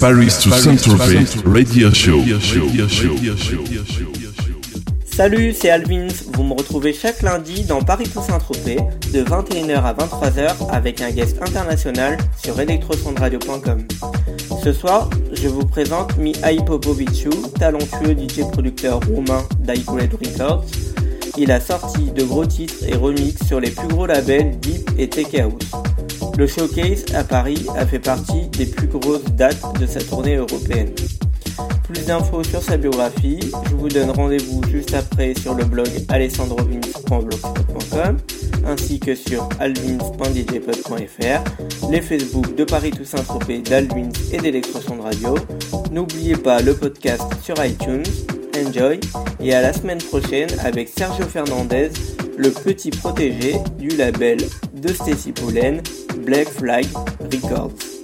Paris to Saint-Tropez Radio Show. Salut, c'est Alvins. Vous me retrouvez chaque lundi dans Paris to Saint-Tropez de 21h à 23h avec un guest international sur electrosondradio.com. Ce soir, je vous présente Mihai Popoviciu, talentueux DJ producteur roumain d'iGrade Records. Il a sorti de gros titres et remix sur les plus gros labels Deep et Tech House. Le showcase à Paris a fait partie des plus grosses dates de sa tournée européenne. Plus d'infos sur sa biographie, je vous donne rendez-vous juste après sur le blog alessandrovins.blogspot.com ainsi que sur alvins.djpod.fr, les Facebook de Paris Toussaint Tropez, d'Alvins et d'Electrosonde Radio. N'oubliez pas le podcast sur iTunes. Enjoy et à la semaine prochaine avec Sergio Fernandez, le petit protégé du label de Stacy Pollen, Black Flag Records.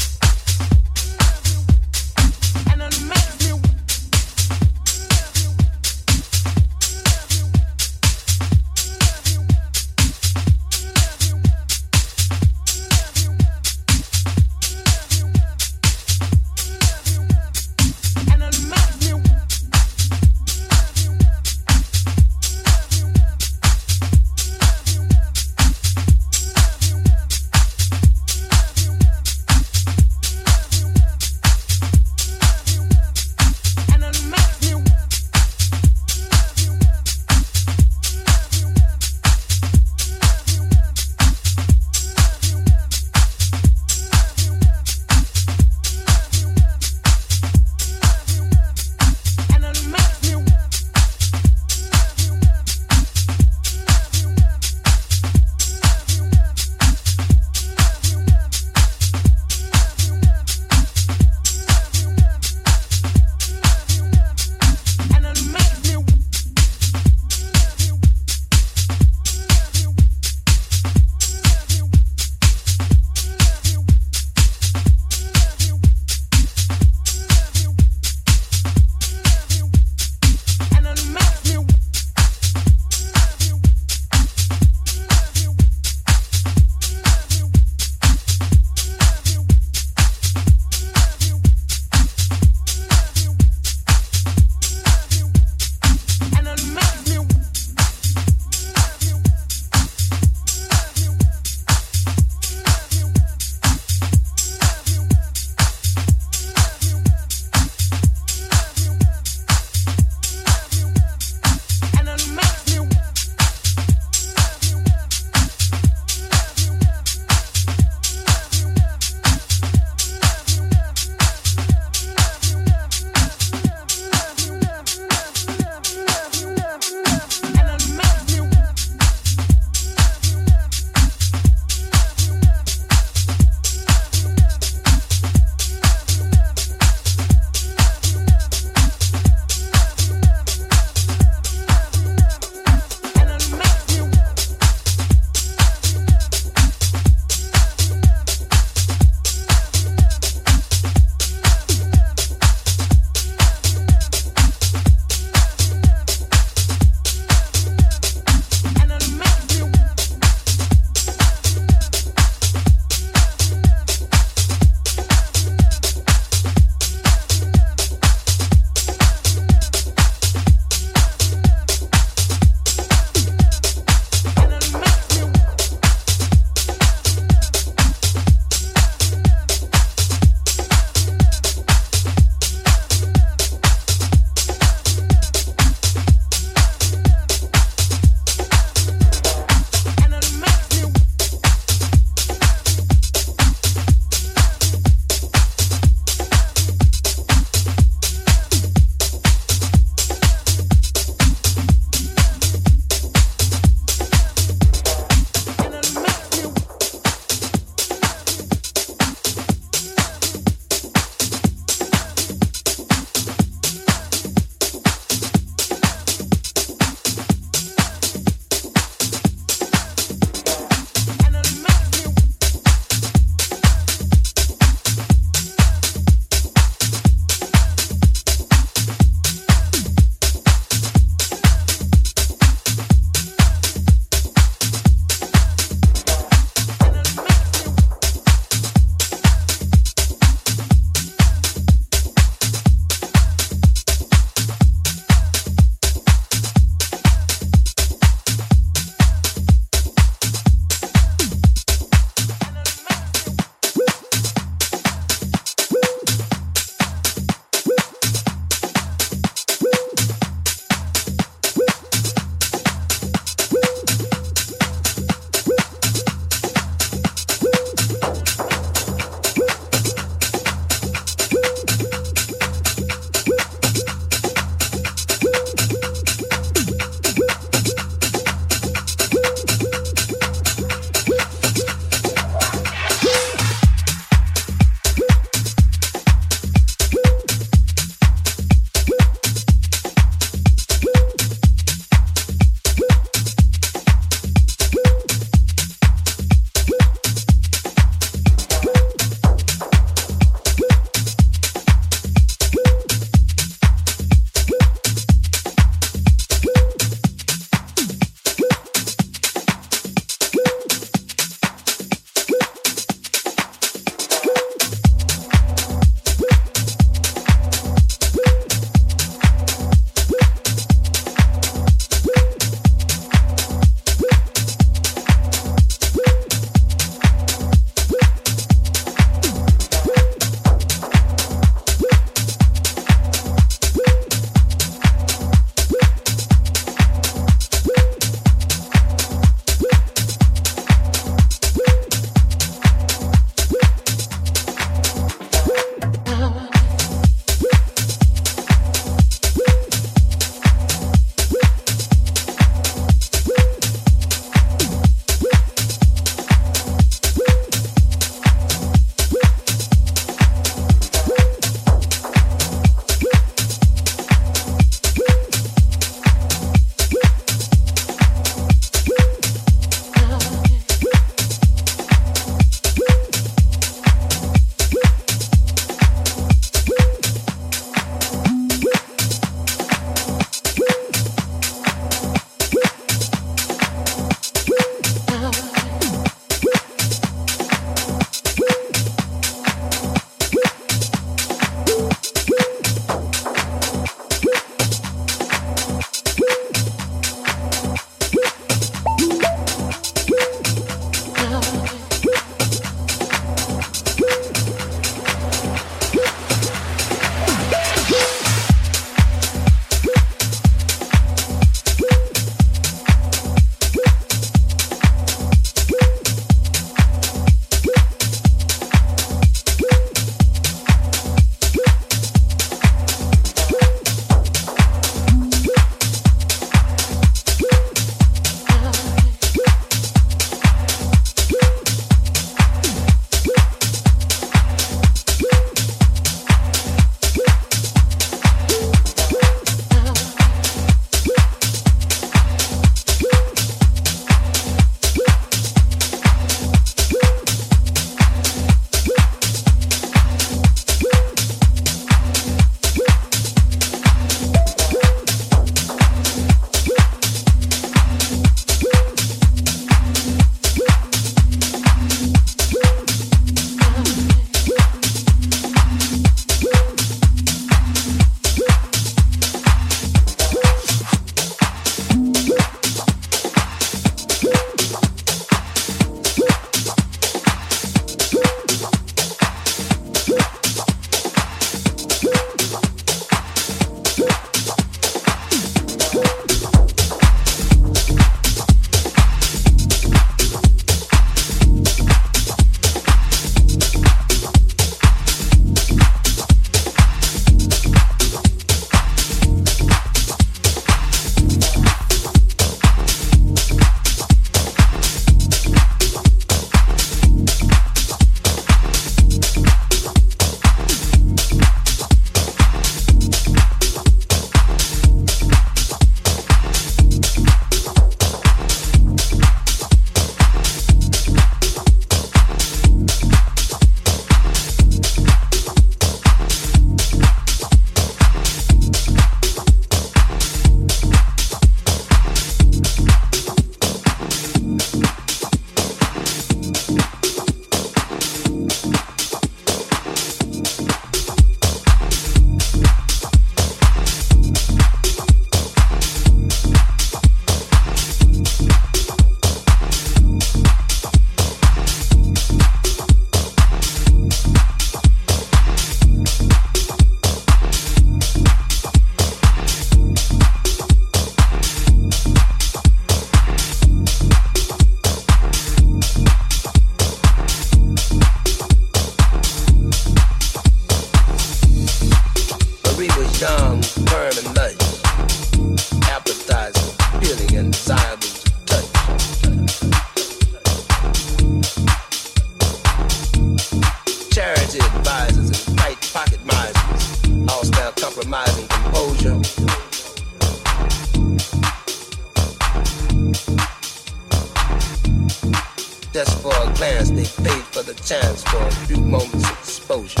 Chance for a few moments of exposure.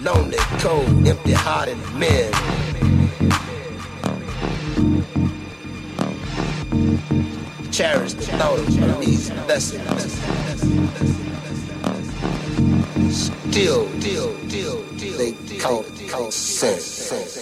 Lonely, cold, empty-hearted men. Cherish the thought of these blessings. Still, still, still, they count, count sense.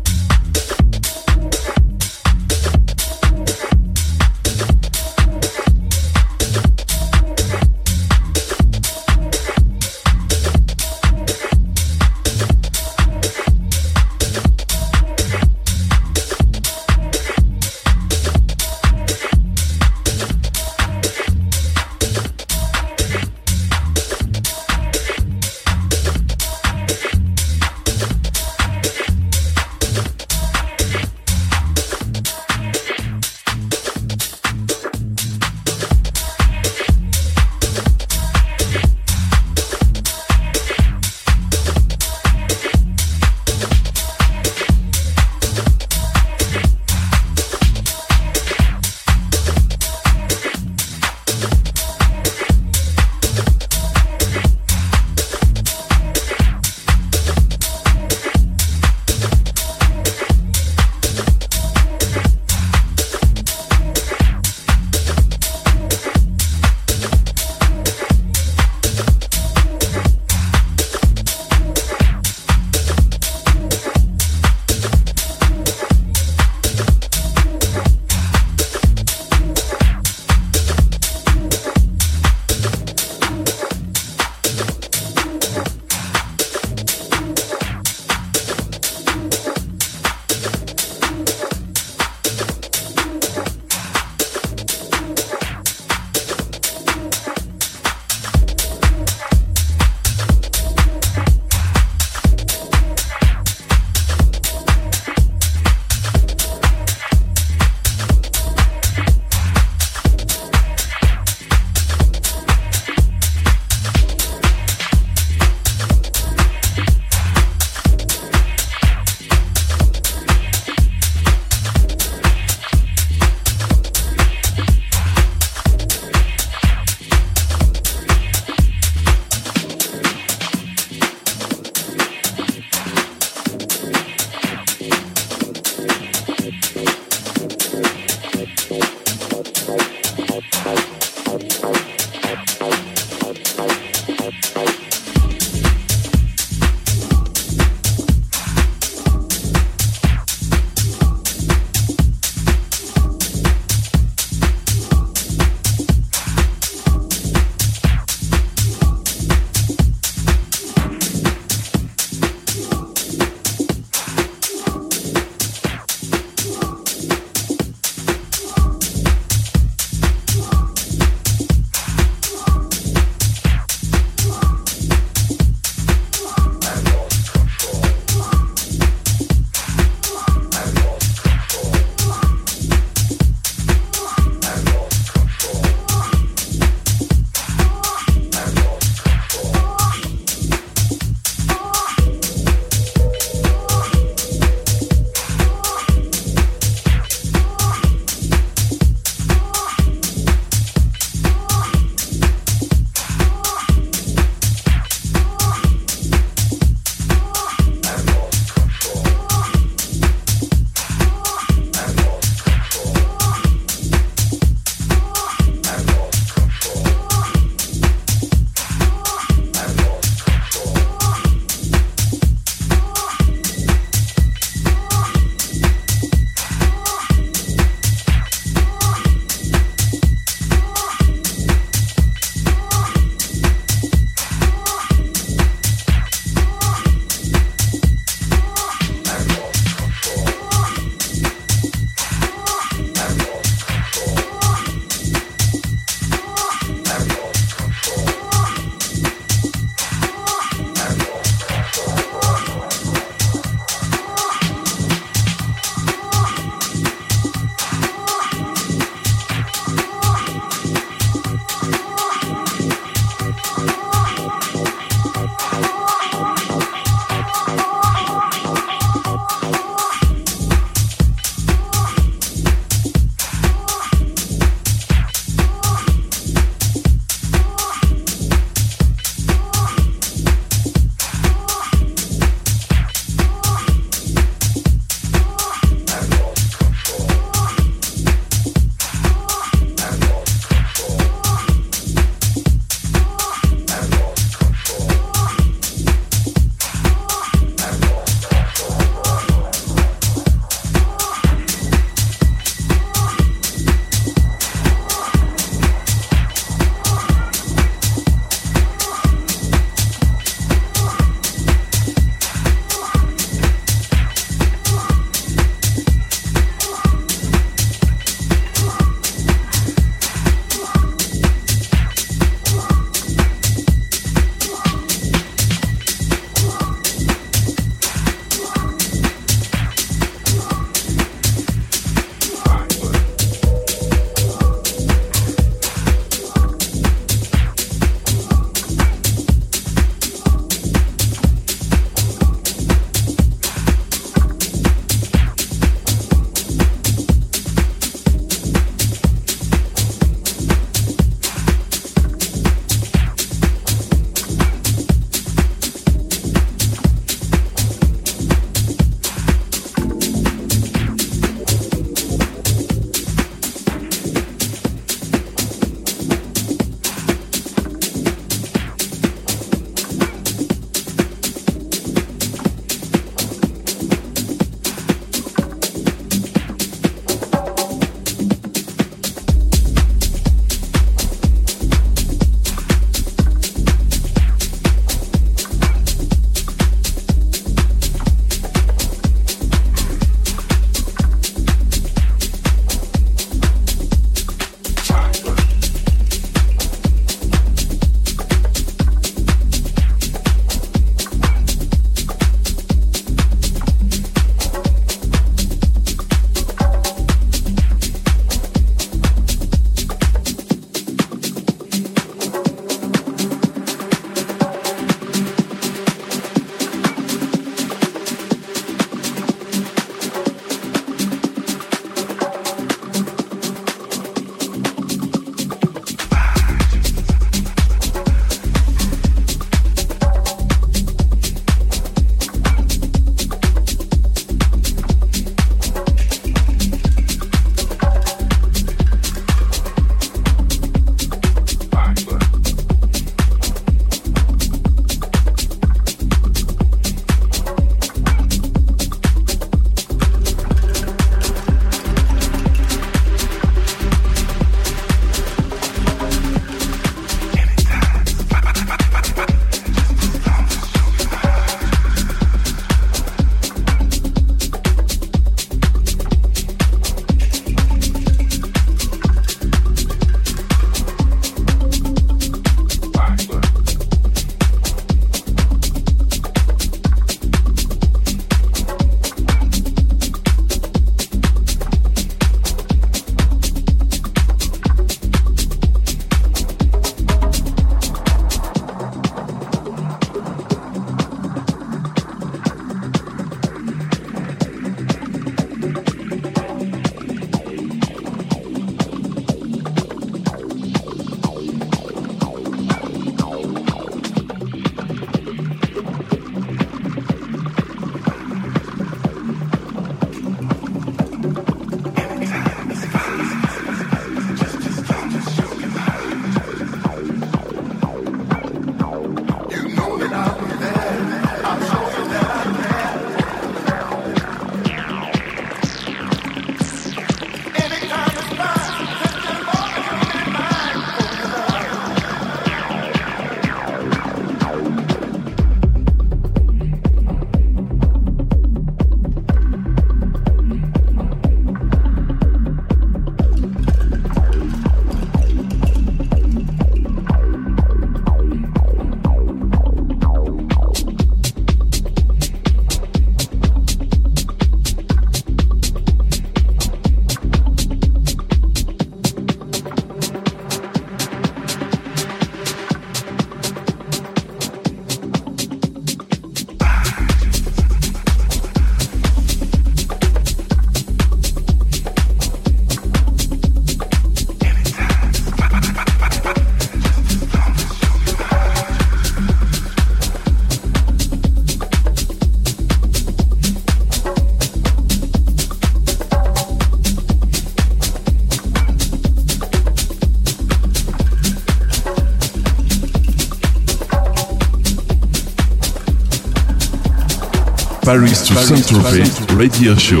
Paris to Saint-Tropez Radio Show.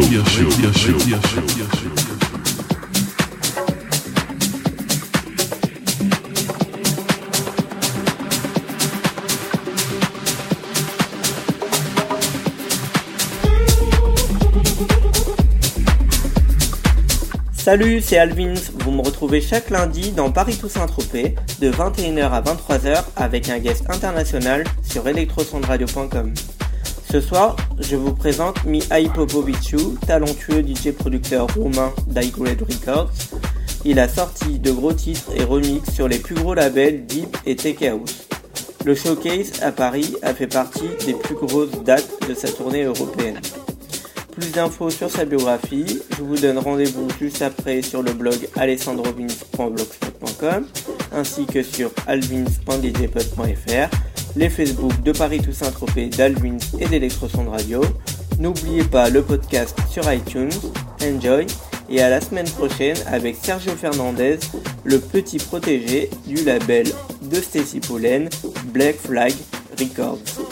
Salut, c'est Alvins. Vous me retrouvez chaque lundi dans Paris Toussaint Tropez de 21h à 23h avec un guest international sur electrosondradio.com. Ce soir, je vous présente Mihai Popoviciu, talentueux DJ producteur roumain d'iGrade Records. Il a sorti de gros titres et remix sur les plus gros labels Deep et Tech House. Le showcase à Paris a fait partie des plus grosses dates de sa tournée européenne. Plus d'infos sur sa biographie, je vous donne rendez-vous juste après sur le blog alessandrovins.blogspot.com ainsi que sur alvins.djpod.fr, les Facebook de Paris Toussaint Tropez, d'Alvins et d'Electrosonde Radio. N'oubliez pas le podcast sur iTunes. Enjoy et à la semaine prochaine avec Sergio Fernandez, le petit protégé du label de Stacy Pollen, Black Flag Records.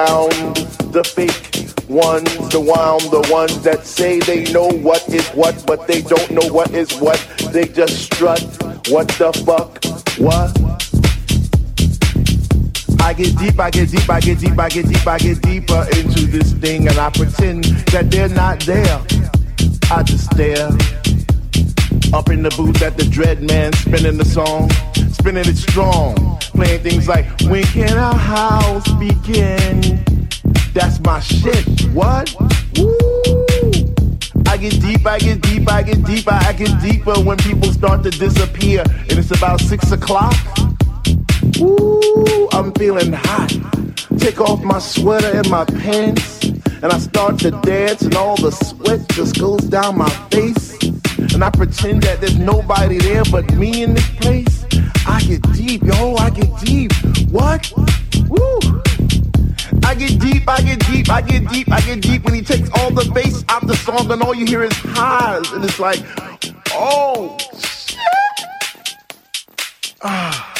Around the fake ones, the one, the ones that say they know what is what, but they don't know what is what. They just strut. What the fuck? What? I get deep, I get deep, I get deep, I get deep, I get deeper into this thing, and I pretend that they're not there. I just stare. Up in the booth at the Dread Man, spinning the song, spinning it strong, playing things like When can our house begin? That's my shit. What? Woo! I get deep, I get deep, I get deeper, I get deeper when people start to disappear, and it's about six o'clock. Ooh, I'm feeling hot. Take off my sweater and my pants, and I start to dance, and all the sweat just goes down my face. And I pretend that there's nobody there but me in this place. I get deep, yo, I get deep. What? Woo! I get deep, I get deep, I get deep, I get deep when he takes all the bass out the song and all you hear is highs. And it's like, oh, shit. Ah.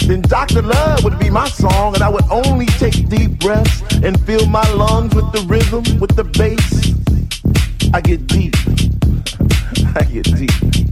Then Dr. Love would be my song, and I would only take deep breaths and fill my lungs with the rhythm, with the bass. I get deep. I get deep.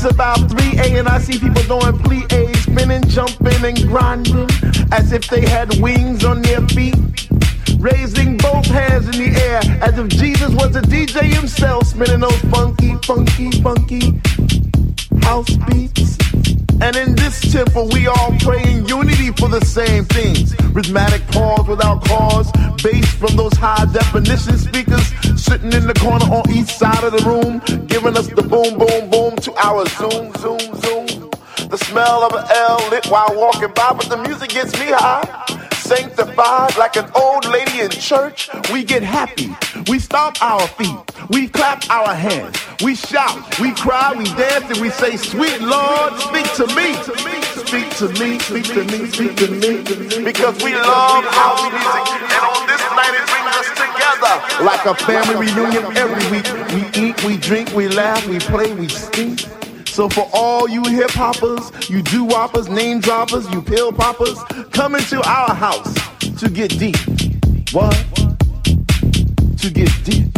It's about 3A and I see people doing plie spinning, jumping and grinding as if they had wings on their feet. Raising both hands in the air as if Jesus was a DJ himself, spinning those funky, funky, funky house beats. And in this temple, we all pray in unity for the same things. Rhythmic pause without cause, bass from those high definition speakers sitting in the corner on each side of the room, giving us the boom, boom, boom to our zoom, zoom, zoom. The smell of an L lit while walking by, but the music gets me high sanctified like an old lady in church. We get happy. We stomp our feet. We clap our hands. We shout. We cry. We dance. And we say, Sweet Lord, speak to me. Speak to me. Speak to me. Speak to me. Because we love house music. And on this night, it brings us together like a family reunion every week. We eat, we drink, we laugh, we play, we stink. So for all you hip hoppers, you do woppers, name droppers, you pill poppers, come into our house to get deep. What? To get deep.